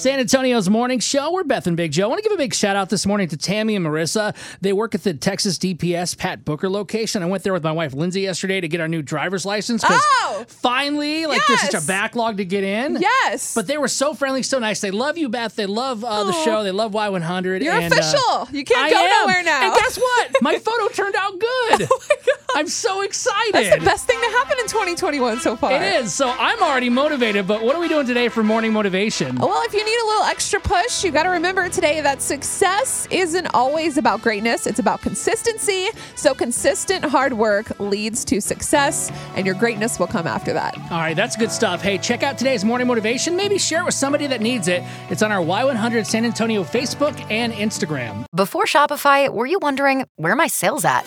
San Antonio's morning show. We're Beth and Big Joe. I want to give a big shout out this morning to Tammy and Marissa. They work at the Texas DPS Pat Booker location. I went there with my wife Lindsay yesterday to get our new driver's license. Oh! Finally, like there's such a backlog to get in. Yes. But they were so friendly, so nice. They love you, Beth. They love uh, the show. They love Y100. You're and, uh, official. You can't I go am. nowhere now. And guess what? My photo turned out good. oh. I'm so excited. That's the best thing to happen in 2021 so far. It is. So I'm already motivated. But what are we doing today for morning motivation? Oh, well, if you need a little extra push, you got to remember today that success isn't always about greatness, it's about consistency. So, consistent hard work leads to success, and your greatness will come after that. All right, that's good stuff. Hey, check out today's morning motivation. Maybe share it with somebody that needs it. It's on our Y100 San Antonio Facebook and Instagram. Before Shopify, were you wondering where are my sales at?